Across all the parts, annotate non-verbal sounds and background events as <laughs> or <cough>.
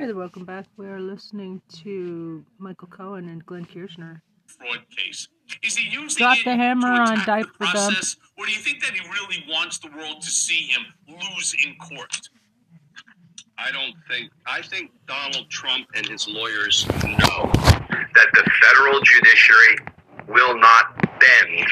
Hey there, welcome back. We are listening to Michael Cohen and Glenn Kirschner. Fraud case. Is he using Drop it the hammer to on attack diaper the dump. process, or do you think that he really wants the world to see him lose in court? I don't think. I think Donald Trump and his lawyers know that the federal judiciary will not bend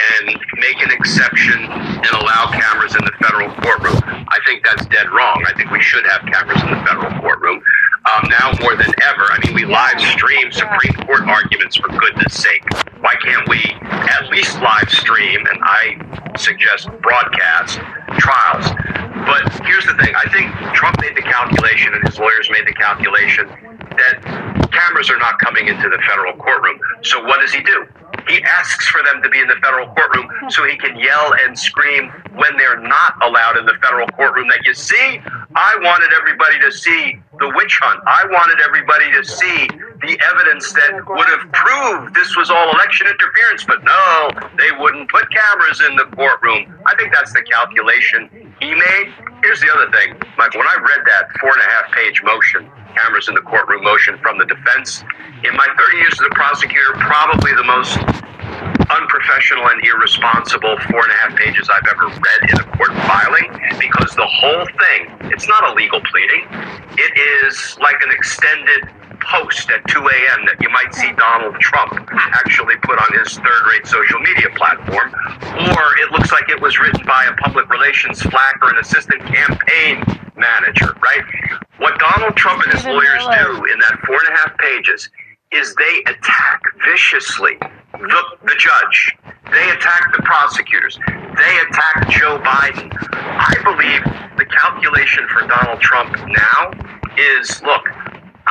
and make an exception and allow cameras in the federal courtroom. I think that's dead wrong. I think we should have cameras in the federal courtroom. Um, now more than ever, I mean, we live stream Supreme Court arguments for goodness sake. Why can't we at least live stream, and I suggest broadcast, trials? But here's the thing I think Trump made the calculation and his lawyers made the calculation that cameras are not coming into the federal courtroom. So what does he do? He asks for them to be in the federal courtroom so he can yell and scream when they're not allowed in the federal courtroom that you see, I wanted everybody to see the witch hunt. I wanted everybody to see the evidence that would have proved this was all election interference, but no, they wouldn't put cameras in the courtroom. I think that's the calculation he made. Here's the other thing, Mike. When I read that four and a half page motion, cameras in the courtroom motion from the defense, in my 30 years as a prosecutor, probably the most unprofessional and irresponsible four and a half pages I've ever read in a court filing because the whole thing, it's not a legal pleading. It is like an extended post at 2 a.m. that you might see Donald Trump actually put on his third rate social media platform. Or it looks like it was written by a public relations flack or an assistant campaign manager, right? What Donald Trump and his lawyers do in that four and a half pages is they attack viciously the, the judge. They attack the prosecutors. They attack Joe Biden. I believe the calculation for Donald Trump now is look,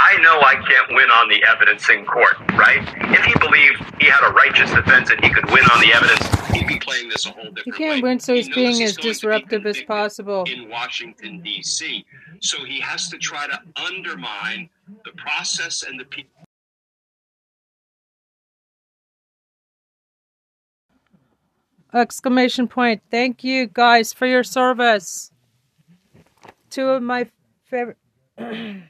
I know I can't win on the evidence in court, right? If he believed he had a righteous defense and he could win on the evidence, he'd be playing this a whole different way. He can't way. win, so he's knows being he's as to be disruptive as possible. in Washington D.C. So he has to try to undermine the process and the people. Exclamation point. Thank you guys for your service. Two of my favorite. <clears throat>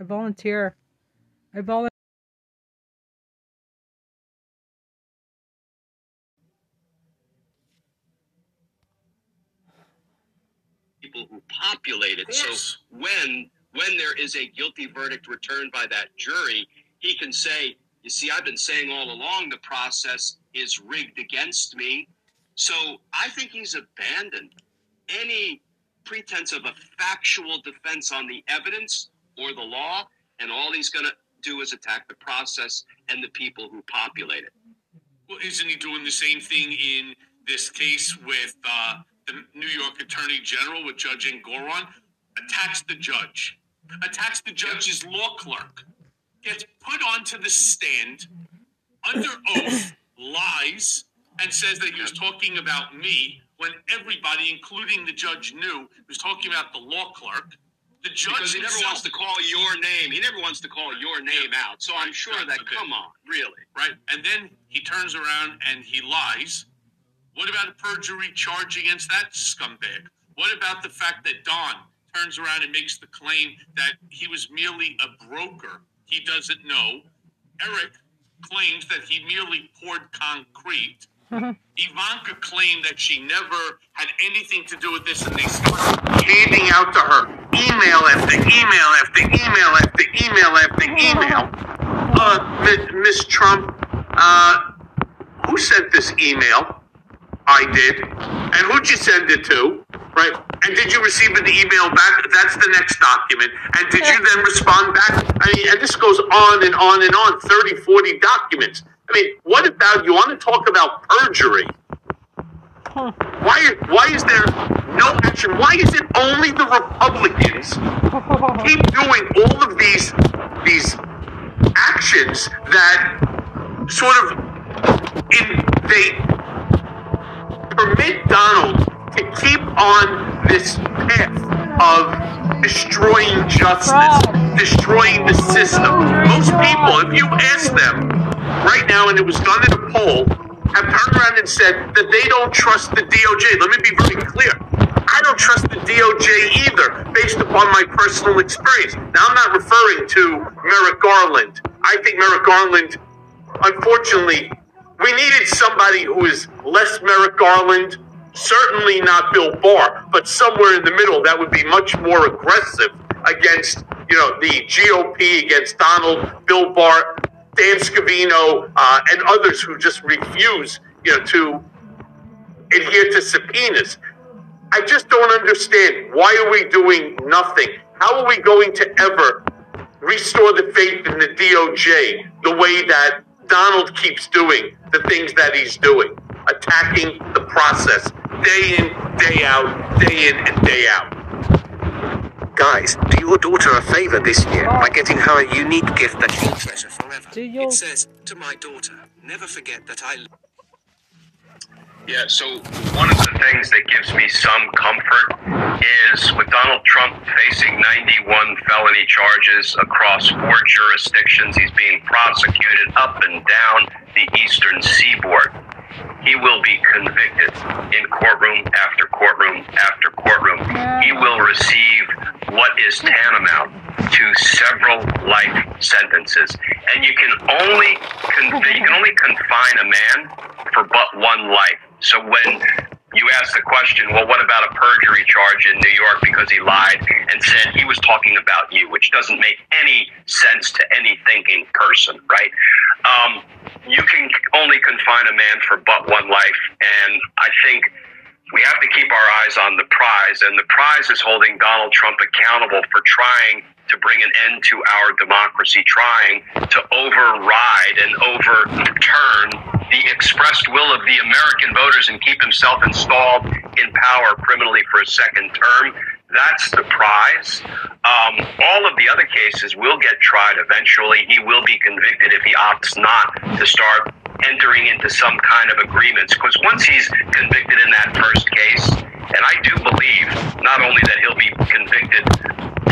I volunteer. I volunteer. people who populate it. Yes. So when when there is a guilty verdict returned by that jury, he can say, "You see, I've been saying all along the process is rigged against me." So I think he's abandoned any pretense of a factual defense on the evidence or the law, and all he's going to do is attack the process and the people who populate it. Well, isn't he doing the same thing in this case with uh, the New York Attorney General with Judge Engoron? Attacks the judge, attacks the judge's law clerk, gets put onto the stand under oath, lies, and says that he was talking about me when everybody, including the judge, knew he was talking about the law clerk. The judge Because he never wants to call your name. He never wants to call your name out. So I'm sure that, come on, really. right? And then he turns around and he lies. What about a perjury charge against that scumbag? What about the fact that Don turns around and makes the claim that he was merely a broker? He doesn't know. Eric claims that he merely poured concrete. Ivanka claimed that she never had anything to do with this, and they started handing out to her email after email after email after email after email. Uh, Miss Trump, uh, who sent this? email? I did. And who'd you send it to? Right? And did you receive an email back? That's the next document. And did you then respond back? I mean, and this goes on and on and on 30, 40 documents. I mean, what about you want to talk about perjury? Why, why is there no action? Why is it only the Republicans <laughs> keep doing all of these these actions that sort of in, they permit Donald to keep on this path of destroying justice, destroying the system. Most people, if you ask them right now, and it was done in a poll, have turned around and said that they don't trust the DOJ. Let me be very clear. I don't trust the DOJ either, based upon my personal experience. Now, I'm not referring to Merrick Garland. I think Merrick Garland, unfortunately, we needed somebody who is less Merrick Garland, certainly not Bill Barr, but somewhere in the middle that would be much more aggressive against, you know, the GOP, against Donald, Bill Barr, Dan Scavino, uh, and others who just refuse, you know, to adhere to subpoenas. I just don't understand. Why are we doing nothing? How are we going to ever restore the faith in the DOJ the way that Donald keeps doing the things that he's doing, attacking the process day in, day out, day in and day out? Guys, do your daughter a favor this year by oh. getting her a unique gift that she'll treasure forever. Do your- It says, to my daughter, never forget that I Yeah, so one of the things that gives me some comfort is with Donald Trump facing 91 felony charges across four jurisdictions, he's being prosecuted up and down the eastern seaboard. He will be convicted in courtroom after courtroom after courtroom. He will receive what is tantamount to several life sentences, and you can only con- you can only confine a man for but one life. So when you ask the question, well, what about a perjury charge in New York because he lied and said he was talking about you, which doesn't make any sense to any thinking person, right? Um, you can only confine a man for but one life, and I think we have to keep our eyes on the prize, and the prize is holding Donald Trump accountable for trying to bring an end to our democracy, trying to override and overturn the expressed will of the American voters and keep himself installed in power criminally for a second term. That's the prize. Um, all of the other cases will get tried eventually. He will be convicted if he opts not to start entering into some kind of agreements. Because once he's convicted in that first case, and I do believe not only that he'll be convicted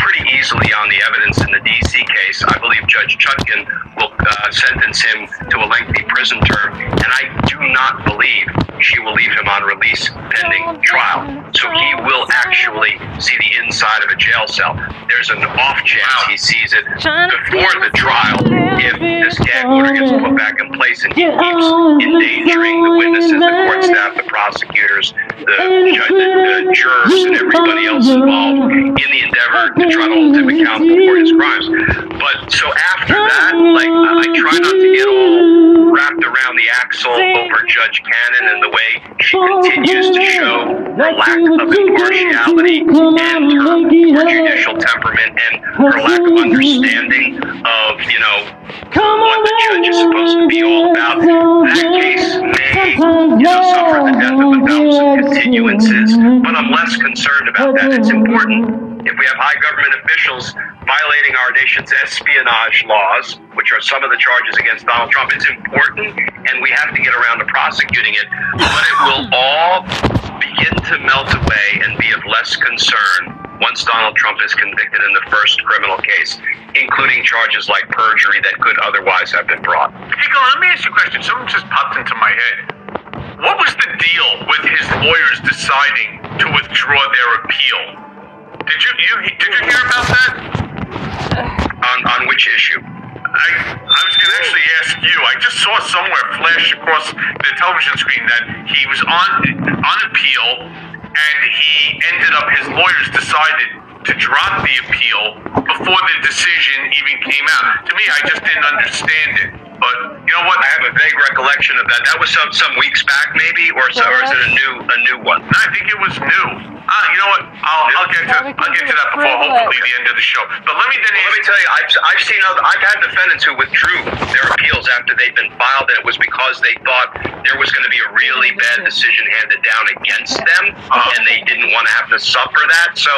pretty easily on the evidence in the DC case, I believe Judge Chutkan will uh, sentence him to a lengthy prison term, and I do not believe she will leave him on release pending trial. So he will actually see the inside of a jail cell. There's an off chance he sees it before the trial if this gag order gets put back in place and he keeps endangering the witnesses, the court staff, the prosecutors, the, judge, the, the jurors, and everybody else involved in the endeavor to try to hold him accountable for his crimes. But so after that, like I I try not to get all wrapped around the axle over Judge Cannon and the way she continues to show her lack of impartiality and her, her judicial temperament and her lack of understanding of, you know, what the judge is supposed to be all about. That case may, you know, suffer the death of a thousand continuances, but I'm less concerned about that. It's important if we have high government officials violating our nation's espionage laws, which are some of the charges against Donald Trump, it's important and we have to get around to prosecuting it, but it will all begin to melt away and be of less concern once Donald Trump is convicted in the first criminal case, including charges like perjury that could otherwise have been brought. Pico, let me ask you a question. Something just popped into my head. What was the deal with his lawyers deciding to withdraw their appeal? Did you, you did you hear about that? <sighs> On, on which issue? I, I was going to actually ask you. I just saw somewhere flash across the television screen that he was on on appeal, and he ended up. His lawyers decided to drop the appeal before the decision even came out. To me, I just didn't understand it. But you know what? I have a vague recollection of that. That was some some weeks back, maybe, or, so, or is it a new a new one? No, I think it was new. Ah, you know what? I'll, I'll get to I'll get to that before hopefully the end of the show. But let me then let me tell you, I've, I've seen other, I've had defendants who withdrew their appeals after they'd been filed, and it was because they thought there was going to be a really bad decision handed down against them, Uh-huh. and they didn't want to have to suffer that. So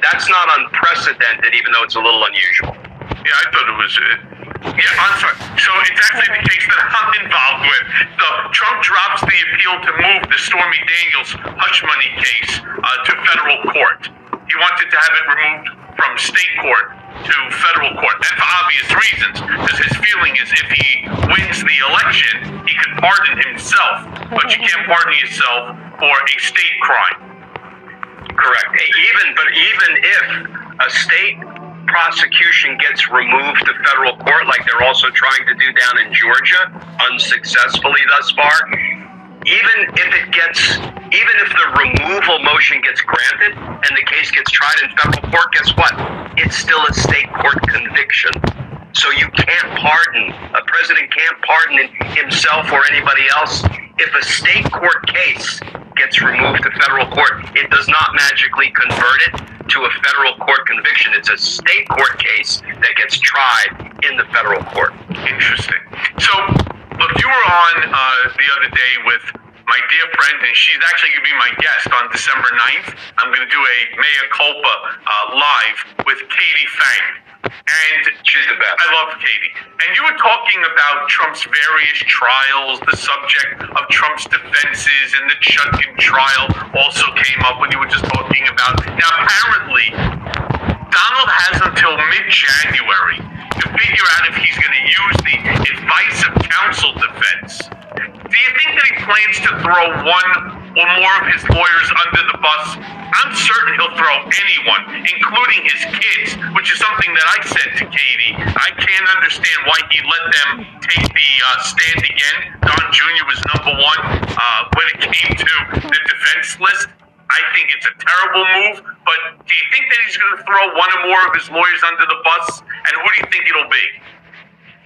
that's not unprecedented, even though it's a little unusual. Yeah, I thought it was. Uh, yeah, I'm sorry. So it's actually the case that I'm involved with. So Trump drops the appeal to move the Stormy Daniels hush money case uh, to federal court. He wanted to have it removed from state court to federal court, and for obvious reasons, because his feeling is if he wins the election, he could pardon himself, but you can't pardon yourself for a state crime. Correct. Even but even if a state prosecution gets removed to federal court, like they're also trying to do down in Georgia, unsuccessfully thus far, even if it gets, even if the removal motion gets granted and the case gets tried in federal court, guess what? It's still a state court conviction. So you can't pardon, a president can't pardon himself or anybody else. If a state court case gets removed to federal court, it does not magically convert it to a federal court conviction. It's a state court case that gets tried in the federal court. Interesting. So, look, you were on uh, the other day with my dear friend, and she's actually going to be my guest on December 9th. I'm going to do a mea culpa uh, live with Katie Phang. And She's the best. I love Katie. And you were talking about Trump's various trials, the subject of Trump's defenses, and the Chutkan trial also came up when you were just talking about. Now, apparently, Donald has until mid-January to figure out if he's going to use the advice of counsel defense. Do you think that he plans to throw one or more of his lawyers under the bus? I'm certain he'll throw anyone, including his kids, which is something that I said to Katie. I can't understand why he let them take the uh, stand again. Don Jr. was number one uh, when it came to the defense list. I think it's a terrible move, but do you think that he's going to throw one or more of his lawyers under the bus? And who do you think it'll be?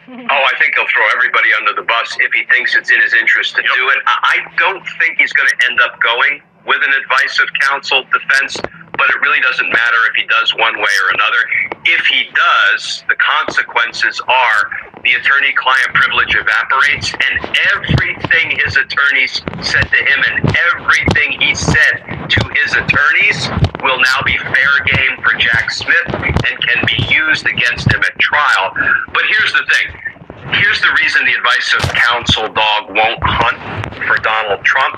Oh, I think he'll throw everybody under the bus if he thinks it's in his interest to do it. I I don't think he's going to end up going with an advice of counsel defense, but it really doesn't matter if he does one way or another. If he does, the consequences are the attorney client privilege evaporates, and everything his attorneys said to him and everything he said to his attorneys will now be fair game for Jack Smith and can be used against him at trial. But here's the thing. Here's the reason the advice of counsel dog won't hunt for Donald Trump.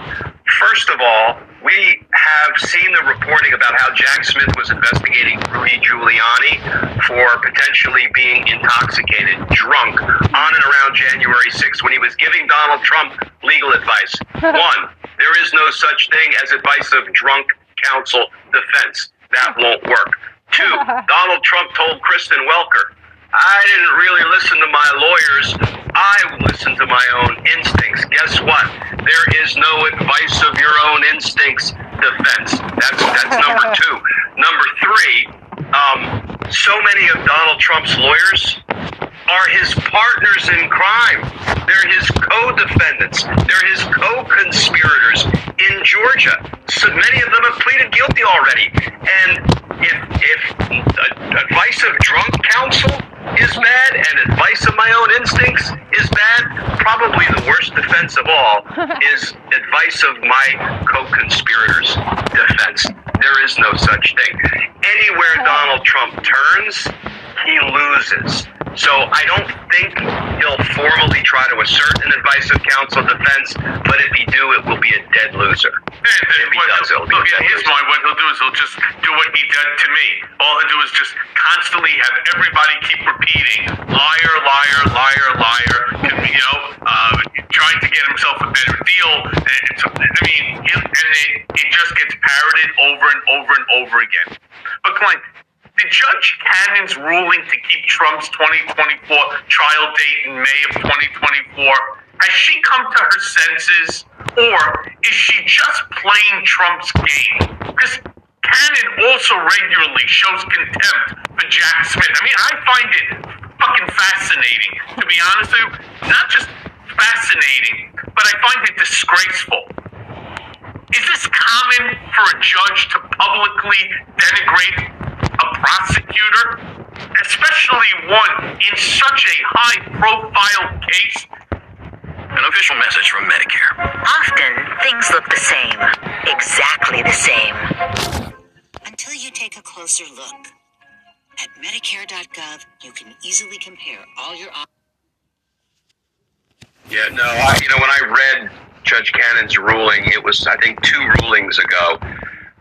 First of all, we have seen the reporting about how Jack Smith was investigating Rudy Giuliani for potentially being intoxicated, drunk, on and around January 6th when he was giving Donald Trump legal advice. <laughs> One, there is no such thing as advice of drunk counsel defense. That won't work. Two, <laughs> Donald Trump told Kristen Welker, I didn't really listen to my lawyers. I listened to my own instincts. Guess what? There is no advice of your own instincts defense. That's that's number <laughs> two. Number three, um, so many of Donald Trump's lawyers are his partners in crime. They're his co-defendants. They're his co-conspirators in Georgia. So many of them have pleaded guilty already. And if if uh, advice of drunk counsel is bad and advice of my own instincts is bad, probably the worst defense of all <laughs> is advice of my co-conspirators defense. There is no such thing. Anywhere <laughs> Donald Trump turns, he loses. So I don't think he'll formally try to assert an advice of counsel defense, but if he do, it will be a dead loser. And, and If he what does, he'll, it'll be look, a in his loser. mind, what he'll do is he'll just do what he did to me. All he'll do is just constantly have everybody keep repeating, liar, liar, liar, liar, you know, uh, trying to get himself a better deal. And it's, I mean, and it, it just gets parroted over and over and over again. But Klein, did Judge Cannon's ruling to keep Trump's 2024 trial date in May of 2024, has she come to her senses, or is she just playing Trump's game? Because Cannon also regularly shows contempt for Jack Smith. I mean, I find it fucking fascinating, to be honest with you. Not just fascinating, but I find it disgraceful. Is this common for a judge to publicly denigrate prosecutor? Especially one in such a high profile case? An official message from Medicare. Often, things look the same. Exactly the same. Until you take a closer look. At Medicare.gov, you can easily compare all your options. Yeah, no, I, you know, when I read Judge Cannon's ruling, it was, I think, two rulings ago.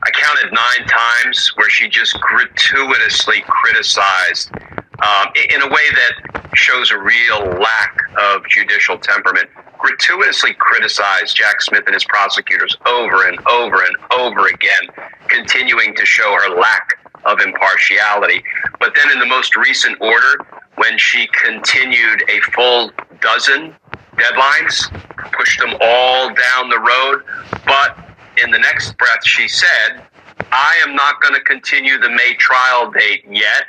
I counted nine times where she just gratuitously criticized um, in a way that shows a real lack of judicial temperament. Gratuitously criticized Jack Smith and his prosecutors over and over and over again, continuing to show her lack of impartiality. But then in the most recent order, when she continued a full dozen deadlines, pushed them all down the road, but in the next breath, she said, I am not going to continue the May trial date yet.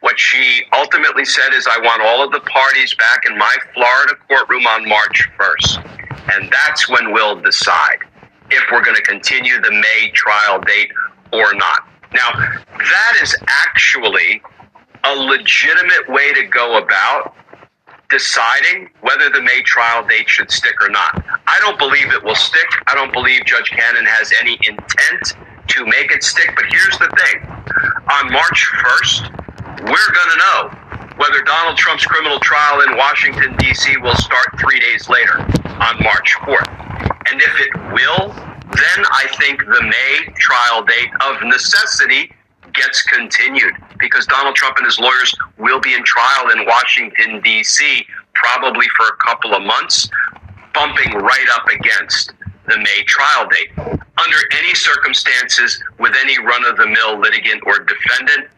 What she ultimately said is, I want all of the parties back in my Florida courtroom on March 1st. And that's when we'll decide if we're going to continue the May trial date or not. Now, that is actually a legitimate way to go about deciding whether the May trial date should stick or not. I don't believe it will stick. I don't believe Judge Cannon has any intent to make it stick. But here's the thing on March 1st, we're going to know whether Donald Trump's criminal trial in Washington, D.C. will start three days later on March 4th. And if it will, then I think the May trial date of necessity gets continued because Donald Trump and his lawyers will be in trial in Washington, D.C., probably for a couple of months, bumping right up against the May trial date. Under any circumstances, with any run of the mill litigant or defendant,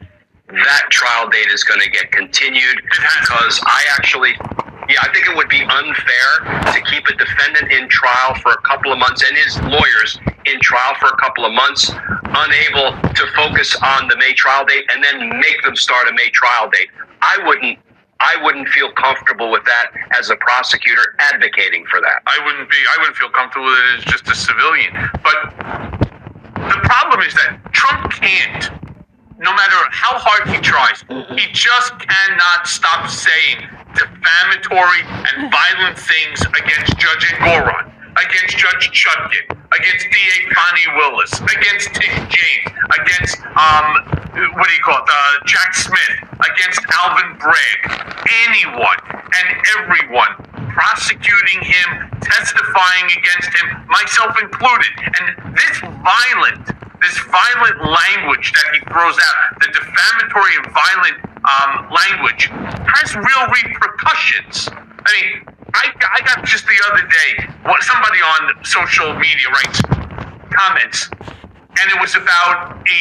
that trial date is going to get continued because I actually, yeah, I think it would be unfair to keep a defendant in trial for a couple of months and his lawyers in trial for a couple of months, unable to focus on the May trial date and then make them start a May trial date. I wouldn't. I wouldn't feel comfortable with that as a prosecutor advocating for that. I wouldn't be. I wouldn't feel comfortable with it as just a civilian. But the problem is that Trump can't. No matter how hard he tries, he just cannot stop saying defamatory and violent things against Judge Engoron, against Judge Chutkan, against D.A. Fani Willis, against Tish James, against um, what do you call it, uh, Jack Smith, against Alvin Bragg, anyone and everyone prosecuting him, testifying against him, myself included. And this violent, this violent language that he throws out, the defamatory and violent um, language, has real repercussions. I mean, I, I got just the other day, what somebody on social media writes comments, and it was about a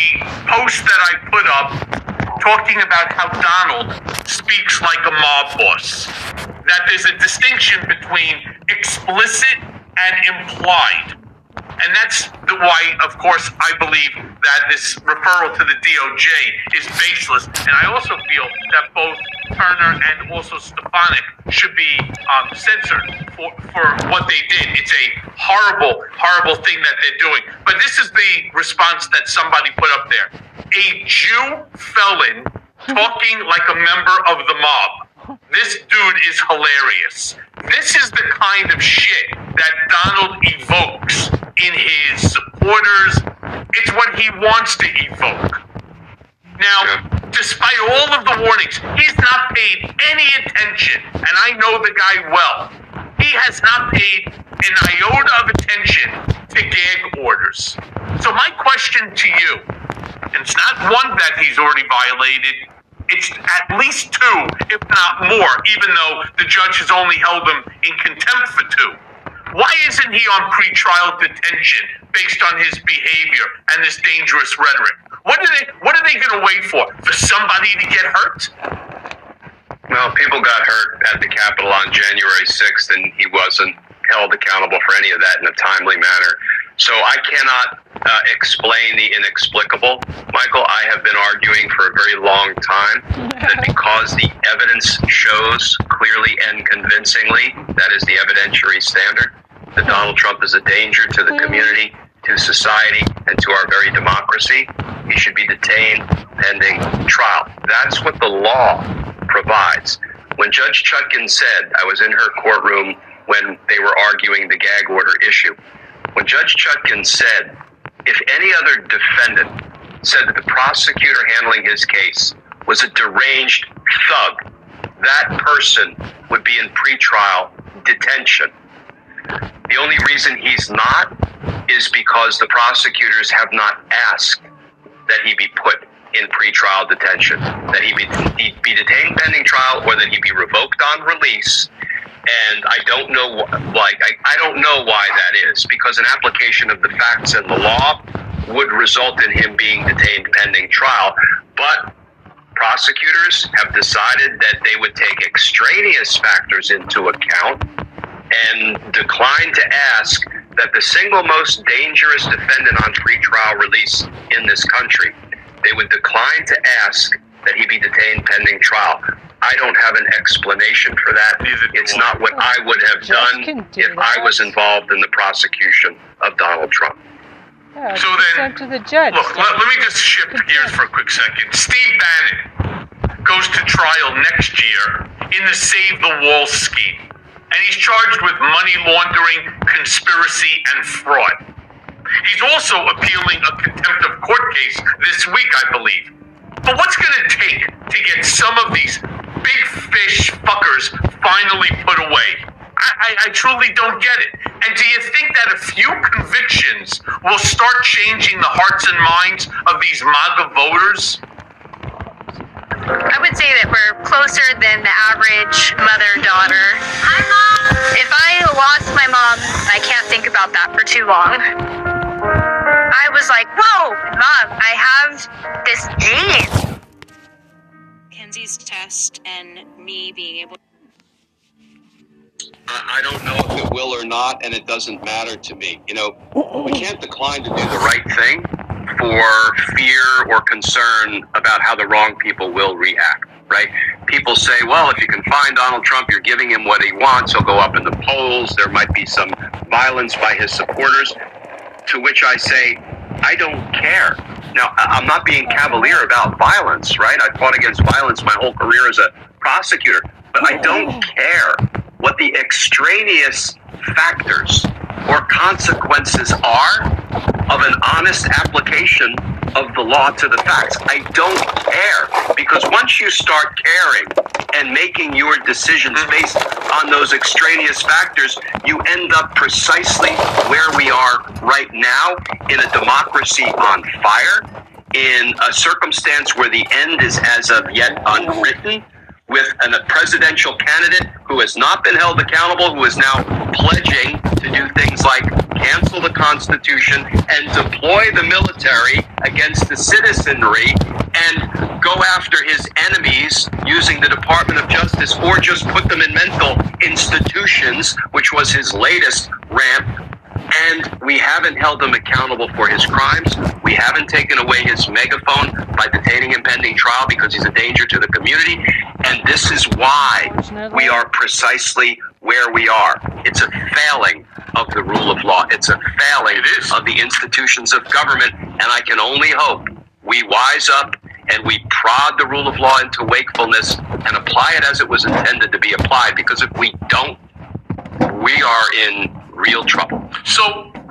post that I put up talking about how Donald speaks like a mob boss. That there's a distinction between explicit and implied. And that's the why, of course, I believe that this referral to the DOJ is baseless. And I also feel that both Turner and also Stefanik should be um, censored for, for what they did. It's a horrible, horrible thing that they're doing. But this is the response that somebody put up there. A Jew felon talking like a member of the mob. This dude is hilarious. This is the kind of shit that Donald evokes in his supporters. It's what he wants to evoke. Now, despite all of the warnings, he's not paid any attention, and I know the guy well. He has not paid an iota of attention to gag orders. So, my question to you, and it's not one that he's already violated, it's at least two, if not more, even though the judge has only held him in contempt for two. Why isn't he on pretrial detention based on his behavior and this dangerous rhetoric? What are they what are they gonna wait for? For somebody to get hurt? Well, people got hurt at the Capitol on January 6th, and he wasn't held accountable for any of that in a timely manner. So I cannot uh, explain the inexplicable. Michael, I have been arguing for a very long time that <laughs> because the evidence shows clearly and convincingly, that is the evidentiary standard, that Donald Trump is a danger to the community, to society, and to our very democracy, he should be detained pending trial. That's what the law provides. When Judge Chutkan said, I was in her courtroom when they were arguing the gag order issue. When Judge Chutkan said, if any other defendant said that the prosecutor handling his case was a deranged thug, that person would be in pretrial detention. The only reason he's not is because the prosecutors have not asked that he be put in pretrial detention, that he be, he be detained pending trial, or that he be revoked on release. And I don't know, like I, I don't know why that is, because an application of the facts and the law would result in him being detained pending trial. But prosecutors have decided that they would take extraneous factors into account and decline to ask that the single most dangerous defendant on pretrial release in this country, they would decline to ask that he be detained pending trial. I don't have an explanation for that. It's not what I would have done if I was involved in the prosecution of Donald Trump. Yeah, So it's then- up to the judge. Look, let, let me just shift gears for a quick second. Steve Bannon goes to trial next year in the Save the Wall scheme. And he's charged with money laundering, conspiracy, and fraud. He's also appealing a contempt of court case this week, I believe. But what's going to take to get some of these big fish fuckers finally put away? I, I, I truly don't get it. And do you think that a few convictions will start changing the hearts and minds of these MAGA voters? I would say that we're closer than the average mother daughter. Hi, mom. If I lost my mom, I can't think about that for too long. I was like, whoa, mom, I have this gene. Kenzie's test and me being able I I don't know if it will or not, and it doesn't matter to me. You know, we can't decline to do the right thing for fear or concern about how the wrong people will react, right? People say, well, if you can find Donald Trump, you're giving him what he wants, he'll go up in the polls, there might be some violence by his supporters. To which I say, I don't care. Now, I'm not being cavalier about violence, right? I fought against violence my whole career as a prosecutor, but I don't oh. care what the extraneous factors or consequences are of an honest application of the law to the facts. I don't care because once you start caring and making your decisions mm. based on those extraneous factors, you end up precisely where we are right now in a democracy on fire, in a circumstance where the end is as of yet unwritten with an, a presidential candidate who has not been held accountable, who is now pledging to do things like cancel the Constitution and deploy the military against the citizenry and go after his enemies using the Department of Justice or just put them in mental institutions, which was his latest rant and we haven't held him accountable for his crimes. We haven't taken away his megaphone by detaining him pending trial because he's a danger to the community. And this is why we are precisely where we are. It's a failing of the rule of law. It's a failing It is. of the institutions of government. And I can only hope we wise up and we prod the rule of law into wakefulness and apply it as it was intended to be applied. Because if we don't, we are in real trouble. So,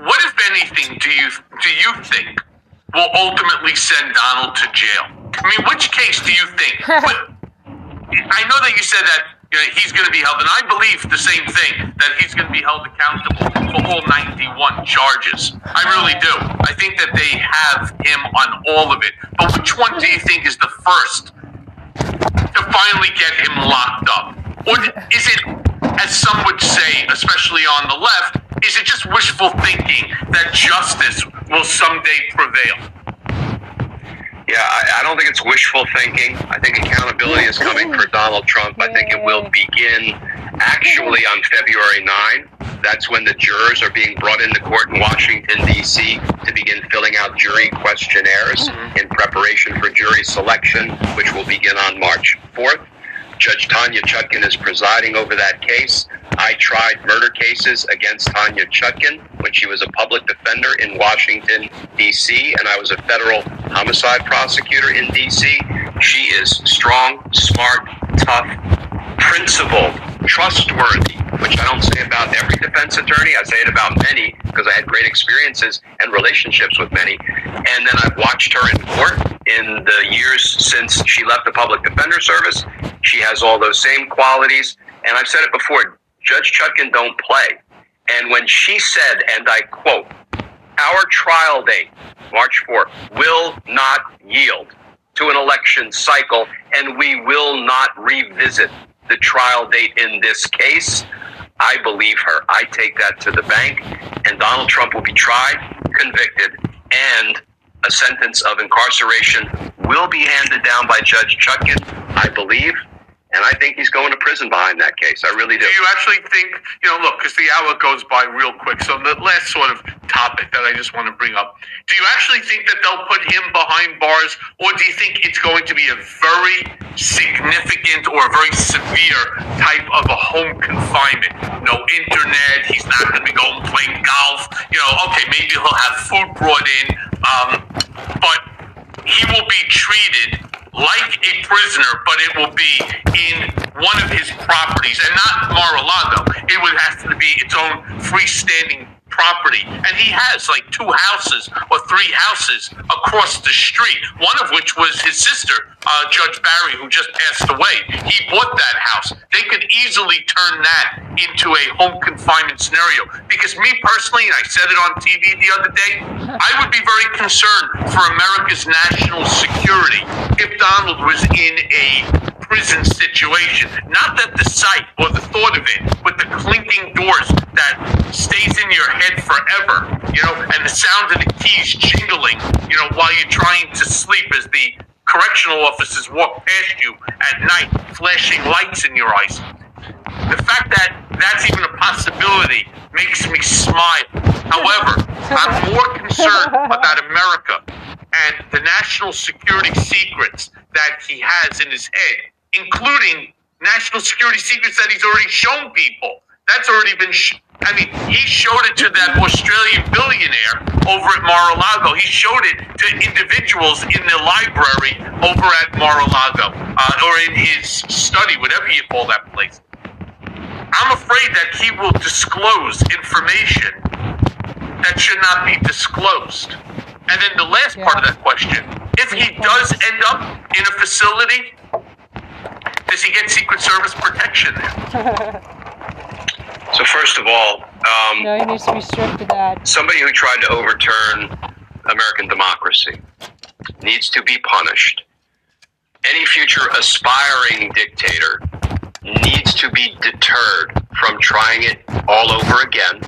what if anything do you do you think will ultimately send Donald to jail? I mean, which case do you think? <laughs> What- I know that you said that you know, he's going to be held, and I believe the same thing that he's going to be held accountable for all 91 charges. I really do. I think that they have him on all of it. But which one do you think is the first to finally get him locked up? Or is it, as some would say, especially on the left, is it just wishful thinking that justice will someday prevail? Yeah, I, I don't think it's wishful thinking. I think accountability is coming for Donald Trump. I think it will begin actually on February 9. That's when the jurors are being brought into court in Washington, D.C. to begin filling out jury questionnaires mm-hmm. in preparation for jury selection, which will begin on March 4th. Judge Tanya Chutkan is presiding over that case. I tried murder cases against Tanya Chutkan when she was a public defender in Washington, D.C., and I was a federal homicide prosecutor in D.C. She is strong, smart, tough, principled, trustworthy, which I don't say about every defense attorney. I say it about many because I had great experiences and relationships with many. And then I've watched her in court in the years since she left the public defender service. She has all those same qualities. And I've said it before Judge Chutkan don't play. And when she said, and I quote, our trial date, March 4th, will not yield to an election cycle, and we will not revisit the trial date in this case. I believe her. I take that to the bank, and Donald Trump will be tried, convicted, and a sentence of incarceration will be handed down by Judge Chutkan, I believe. And I think he's going to prison behind that case. I really do. Do you actually think, you know, look, because the hour goes by real quick. So the last sort of topic that I just want to bring up, do you actually think that they'll put him behind bars, or do you think it's going to be a very significant or a very severe type of a home confinement? No internet. He's not going to be going playing golf. You know, okay, maybe he'll have food brought in, um, but he will be treated like a prisoner, but it will be one of his properties and not Mar-a-Lago. It would have to be its own freestanding property. And he has like two houses or three houses across the street, one of which was his sister, uh, Judge Barry, who just passed away. He bought that house. They could easily turn that into a home confinement scenario. Because me personally, and I said it on TV the other day, I would be very concerned for America's national security if Donald was in a prison situation. Not that the sight or the thought of it, but the clinking doors that stays in your head forever, you know, and the sound of the keys jingling, you know, while you're trying to sleep as the correctional officers walk past you at night, flashing lights in your eyes. The fact that that's even a possibility makes me smile. However, I'm more concerned about America and the national security secrets that he has in his head, including national security secrets that he's already shown people. That's already been. Sh- I mean, he showed it to that Australian billionaire over at Mar-a-Lago. He showed it to individuals in the library over at Mar-a-Lago, uh, or in his study, whatever you call that place. I'm afraid that he will disclose information that should not be disclosed. And then the last part of that question if he does end up in a facility, does he get Secret Service protection there? <laughs> So, first of all, um, No, he needs to be stripped of that. somebody who tried to overturn American democracy needs to be punished. Any future aspiring dictator needs to be deterred from trying it all over again.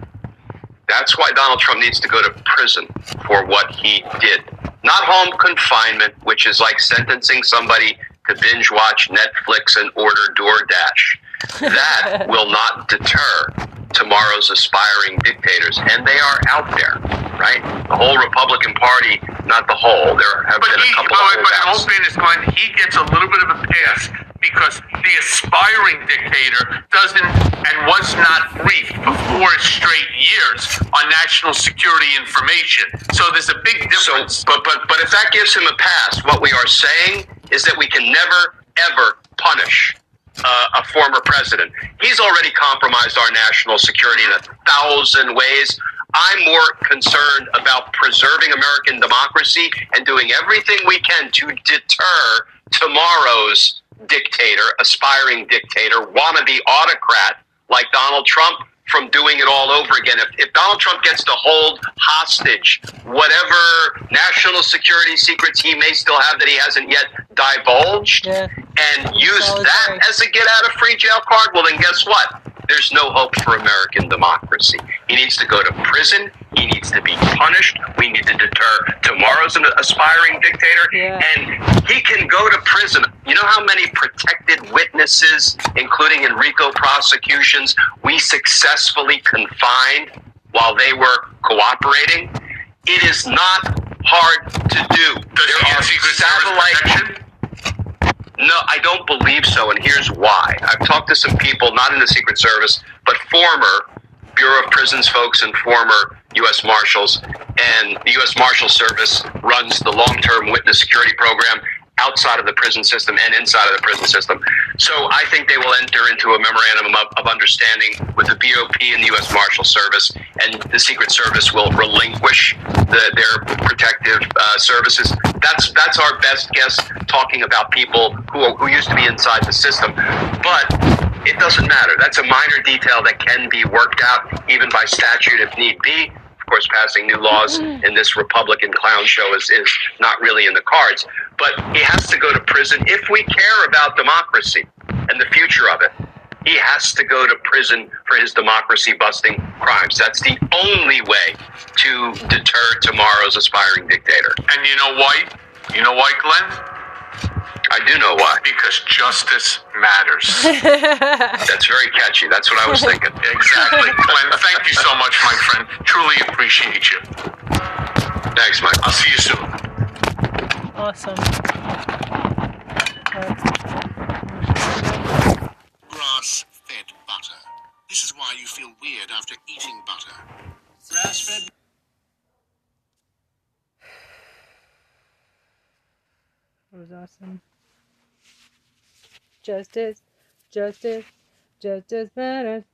That's why Donald Trump needs to go to prison for what he did. Not home confinement, which is like sentencing somebody to binge watch Netflix and order DoorDash. That will not deter tomorrow's aspiring dictators, and they are out there, right? The whole Republican Party, not the whole. There have But been he, a but, couple oh, of but in all holdouts. fairness, Glenn, he gets a little bit of a pass because the aspiring dictator doesn't and was not briefed for four straight years on national security information. So there's a big difference. So, difference. but but but if that gives him a pass, what we are saying is that we can never ever punish uh, a former president. He's already compromised our national security in a thousand ways. I'm more concerned about preserving American democracy and doing everything we can to deter tomorrow's dictator, aspiring dictator, wannabe autocrat like Donald Trump from doing it all over again. If, if Donald Trump gets to hold hostage whatever national security secrets he may still have that he hasn't yet divulged Yeah. and use that as a get out of free jail card, well, then guess what? there's no hope for American democracy. He needs to go to prison. He needs to be punished. We need to deter tomorrow's an aspiring dictator. Yeah. And he can go to prison. You know how many protected witnesses, including in RICO prosecutions, we successfully confined while they were cooperating? It is not hard to do. Does there he are Secret satellite no, I don't believe so, and here's why. I've talked to some people, not in the Secret Service, but former Bureau of Prisons folks and former U.S. Marshals, and the U.S. Marshal Service runs the long-term witness security program outside of the prison system and inside of the prison system. So I think they will enter into a memorandum of, of understanding with the BOP and the U.S. Marshal Service, and the Secret Service will relinquish the, their protective uh, services. That's that's our best guess. Talking about people who who used to be inside the system, but it doesn't matter. That's a minor detail that can be worked out even by statute if need be. Of course, passing new laws mm. in this Republican clown show is, is not really in the cards. But he has to go to prison if we care about democracy and the future of it. He has to go to prison for his democracy busting crimes. That's the only way to deter tomorrow's aspiring dictator. And you know why? You know why, Glenn? I do know why. Because justice matters. <laughs> That's very catchy. That's what I was thinking. <laughs> exactly. Glenn, thank you so much, my friend. Truly appreciate you. Thanks, Mike. I'll see you soon. Awesome. Grass-fed butter. This is why you feel weird after eating butter. Grass-fed That was awesome. Justice, justice, justice matters.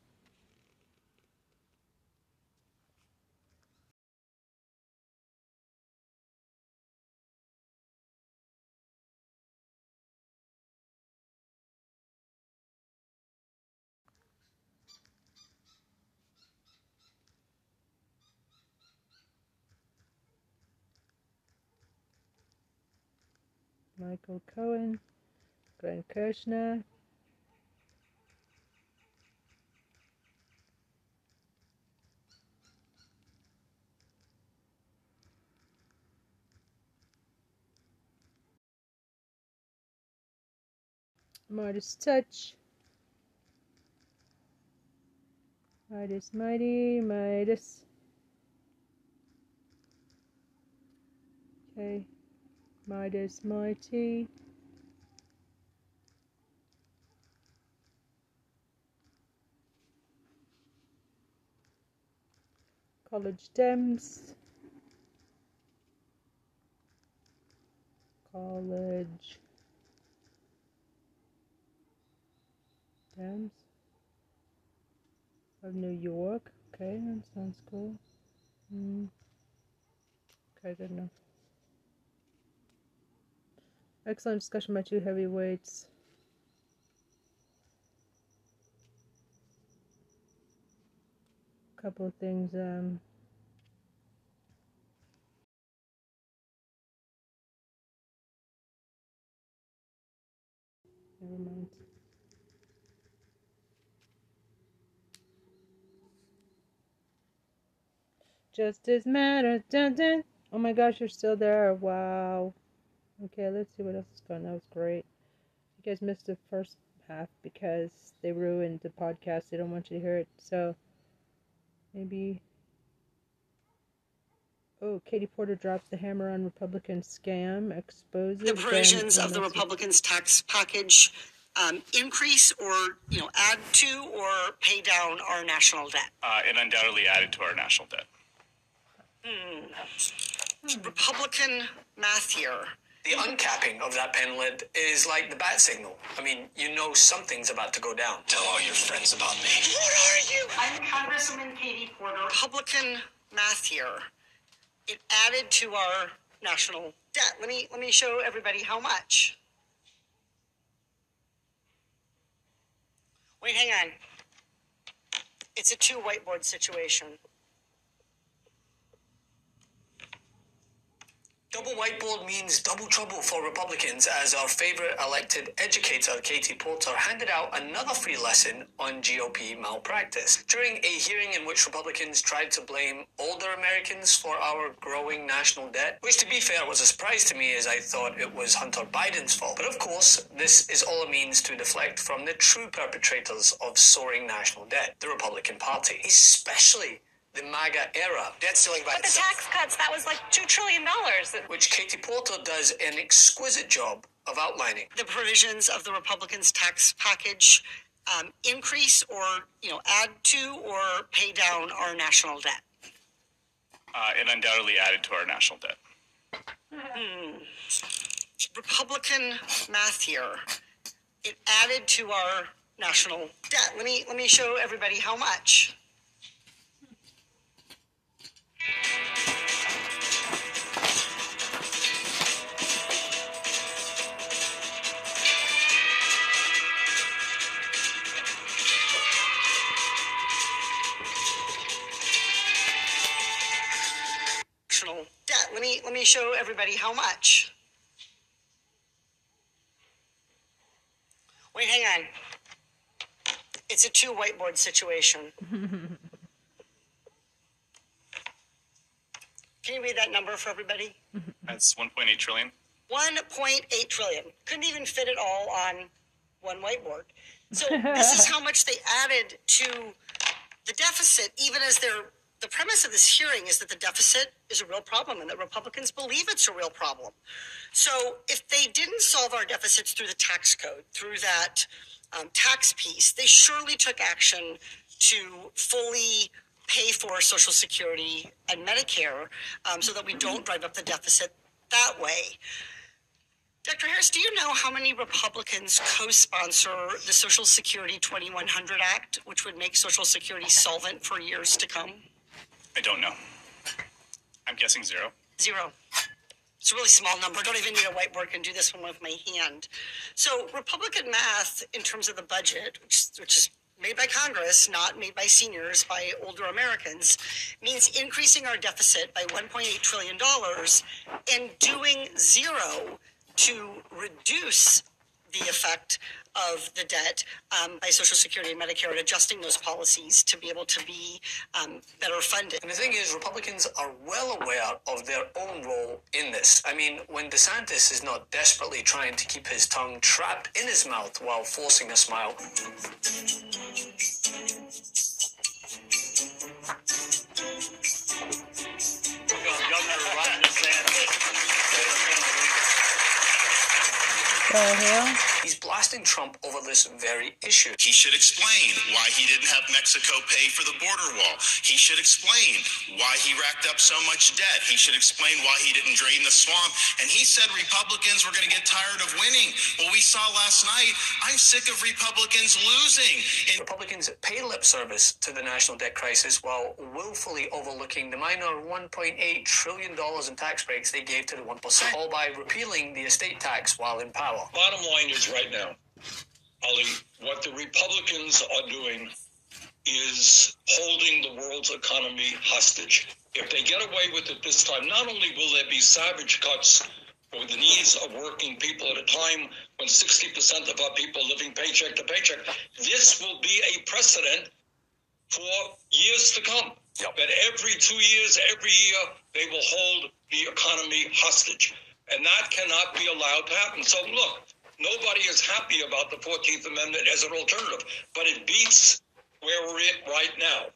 Michael Cohen, Glenn Kirschner. Midas Touch. Midas Mighty, Midas. Okay. Midas Mighty. College Dems. College Dems of New York. Okay, that sounds cool. Mm. Okay, good enough. Excellent discussion by two heavyweights. Couple of things. Um, never mind. Justice matters. Dun, dun. Oh my gosh, you're still there. Wow. Okay, let's see what else is going. That was great. You guys missed the first half because they ruined the podcast. They don't want you to hear it. So maybe. Oh, Katie Porter drops the hammer on Republican scam, exposes the provisions of the. Republicans' tax package um, increase or you know add to or pay down our national debt. Uh, it undoubtedly added to our national debt. Mm. Republican math here. The uncapping of that pen lid is like the bat signal. I mean, you know something's about to go down. Tell all your friends about me. What are you? I'm Congresswoman Katie Porter. Republican math here. It added to our national debt. Let me let me show everybody how much. Wait, hang on. It's a two whiteboard situation. Double whiteboard means double trouble for Republicans as our favorite elected educator, Katie Porter, handed out another free lesson on GOP malpractice. During a hearing in which Republicans tried to blame older Americans for our growing national debt, which to be fair was a surprise to me as I thought it was Hunter Biden's fault. But of course, this is all a means to deflect from the true perpetrators of soaring national debt, the Republican Party, especially the MAGA era. Debt ceiling by But the tax cuts, that was like $2 trillion. Which Katie Porter does an exquisite job of outlining. The provisions of the Republicans' tax package um, increase or, you know, add to or pay down our national debt. Uh, it undoubtedly added to our national debt. Hmm. Republican math here. It added to our national debt. Let me let me show everybody how much. Debt. Let me let me show everybody how much. Wait, hang on. It's a two whiteboard situation. <laughs> Can you read that number for everybody? That's 1.8 trillion. 1.8 trillion. Couldn't even fit it all on one whiteboard. So this is <laughs> how much they added to the deficit, even as they're the premise of this hearing is that the deficit is a real problem and that Republicans believe it's a real problem. So if they didn't solve our deficits through the tax code, through that um, tax piece, they surely took action to fully pay for Social Security and Medicare um, so that we don't drive up the deficit that way. Dr. Harris, do you know how many Republicans co sponsor the Social Security 2100 Act, which would make Social Security solvent for years to come? I don't know. I'm guessing zero. Zero. It's a really small number. Don't even need a whiteboard. and do this one with my hand. So Republican math in terms of the budget, which, which is made by Congress, not made by seniors, by older Americans, means increasing our deficit by 1.8 trillion dollars and doing zero to reduce the effect of the debt um, by Social Security and Medicare and adjusting those policies to be able to be um, better funded. And the thing is, Republicans are well aware of their own role in this. I mean, when DeSantis is not desperately trying to keep his tongue trapped in his mouth while forcing a smile. Governor Ron The hell? He's blasting Trump over this very issue. He should explain why he didn't have Mexico pay for the border wall. He should explain why he racked up so much debt. He should explain why he didn't drain the swamp. And he said Republicans were going to get tired of winning. Well, we saw last night, I'm sick of Republicans losing. And Republicans pay lip service to the national debt crisis while willfully overlooking the minor $1.8 trillion in tax breaks they gave to the 1%, all by repealing the estate tax while in power. Bottom line is right now, Ali, what the Republicans are doing is holding the world's economy hostage. If they get away with it this time, not only will there be savage cuts for the needs of working people at a time when 60% of our people are living paycheck to paycheck, this will be a precedent for years to come. That every two years, every year, they will hold the economy hostage. And that cannot be allowed to happen. So, look, nobody is happy about the 14th Amendment as an alternative, but it beats where we're at right now.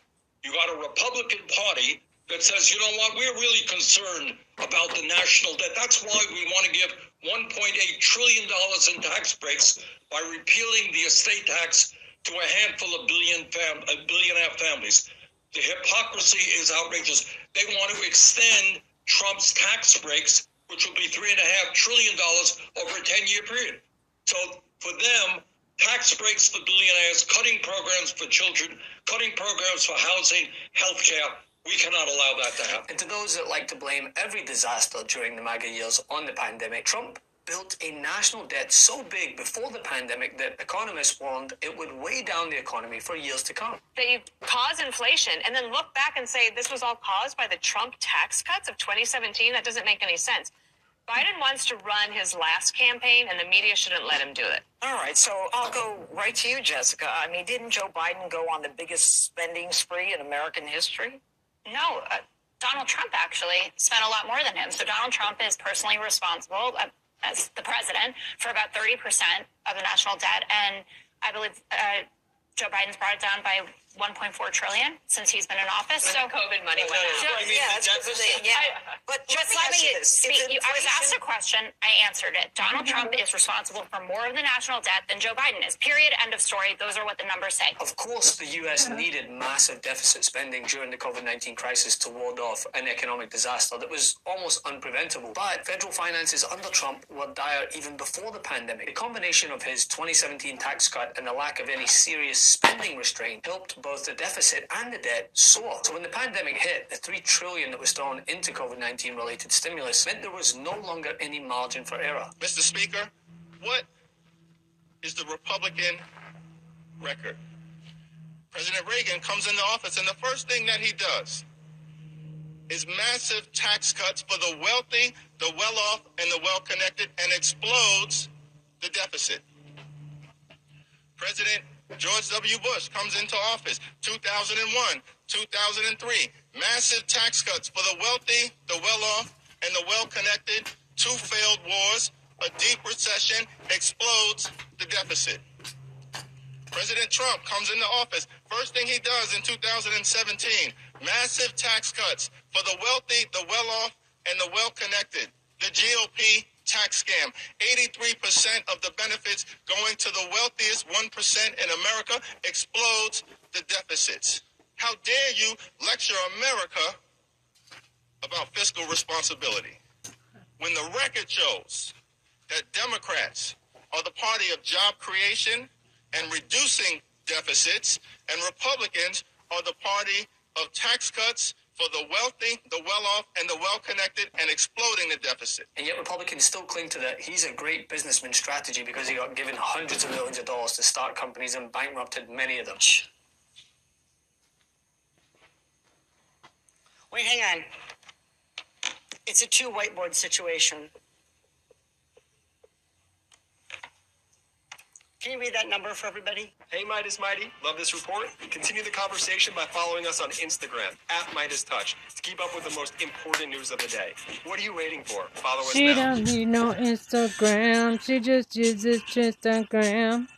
You got a Republican Party that says, you know what, we're really concerned about the national debt. That's why we want to give $1.8 trillion in tax breaks by repealing the estate tax to a handful of billion fam- uh, billionaire families. The hypocrisy is outrageous. They want to extend Trump's tax breaks, which will be three and a half trillion dollars over a 10 year period. So for them, tax breaks for billionaires, cutting programs for children, cutting programs for housing, healthcare, we cannot allow that to happen. And to those that like to blame every disaster during the MAGA years on the pandemic, Trump built a national debt so big before the pandemic that economists warned it would weigh down the economy for years to come. They cause inflation and then look back and say this was all caused by the Trump tax cuts of 2017. That doesn't make any sense. Biden wants to run his last campaign, and the media shouldn't let him do it. All right, so I'll go right to you, Jessica. I mean, didn't Joe Biden go on the biggest spending spree in American history? No, uh, Donald Trump actually spent a lot more than him. So Donald Trump is personally responsible uh, as the president for about 30% of the national debt. And I believe uh, Joe Biden's brought it down by 1.4 trillion since he's been in office. So COVID money went out. Just- yeah, that's because they, yeah. But just let let me me ask you this. speak. You, I was asked a question. I answered it. Donald Trump is responsible for more of the national debt than Joe Biden is. Period. End of story. Those are what the numbers say. Of course, the US needed massive deficit spending during the COVID 19 crisis to ward off an economic disaster that was almost unpreventable. But federal finances under Trump were dire even before the pandemic. The combination of his 2017 tax cut and the lack of any serious spending restraint helped both the deficit and the debt soar. So when the pandemic hit, the 3 trillion that was thrown into COVID 19 related stimulus meant there was no longer any margin for error. Mr. Speaker, what is the Republican record? President Reagan comes into office, and the first thing that he does is massive tax cuts for the wealthy, the well off, and the well connected, and explodes the deficit. President George W. Bush comes into office 2001, 2003. Massive tax cuts for the wealthy, the well off, and the well connected. Two failed wars, a deep recession explodes the deficit. President Trump comes into office. First thing he does in 2017 massive tax cuts for the wealthy, the well off, and the well connected. The GOP tax scam. 83% of the benefits going to the wealthiest 1% in America explodes the deficits. How dare you lecture America about fiscal responsibility when the record shows that Democrats are the party of job creation and reducing deficits, and Republicans are the party of tax cuts for the wealthy, the well off, and the well connected, and exploding the deficit. And yet Republicans still cling to that he's a great businessman strategy because he got given hundreds of millions of dollars to start companies and bankrupted many of them. Wait, hang on. It's a two whiteboard situation. Can you read that number for everybody? Hey Midas Mighty, love this report? Continue the conversation by following us on Instagram at Midas Touch to keep up with the most important news of the day. What are you waiting for? Follow us She now. don't need no Instagram. She just uses Instagram.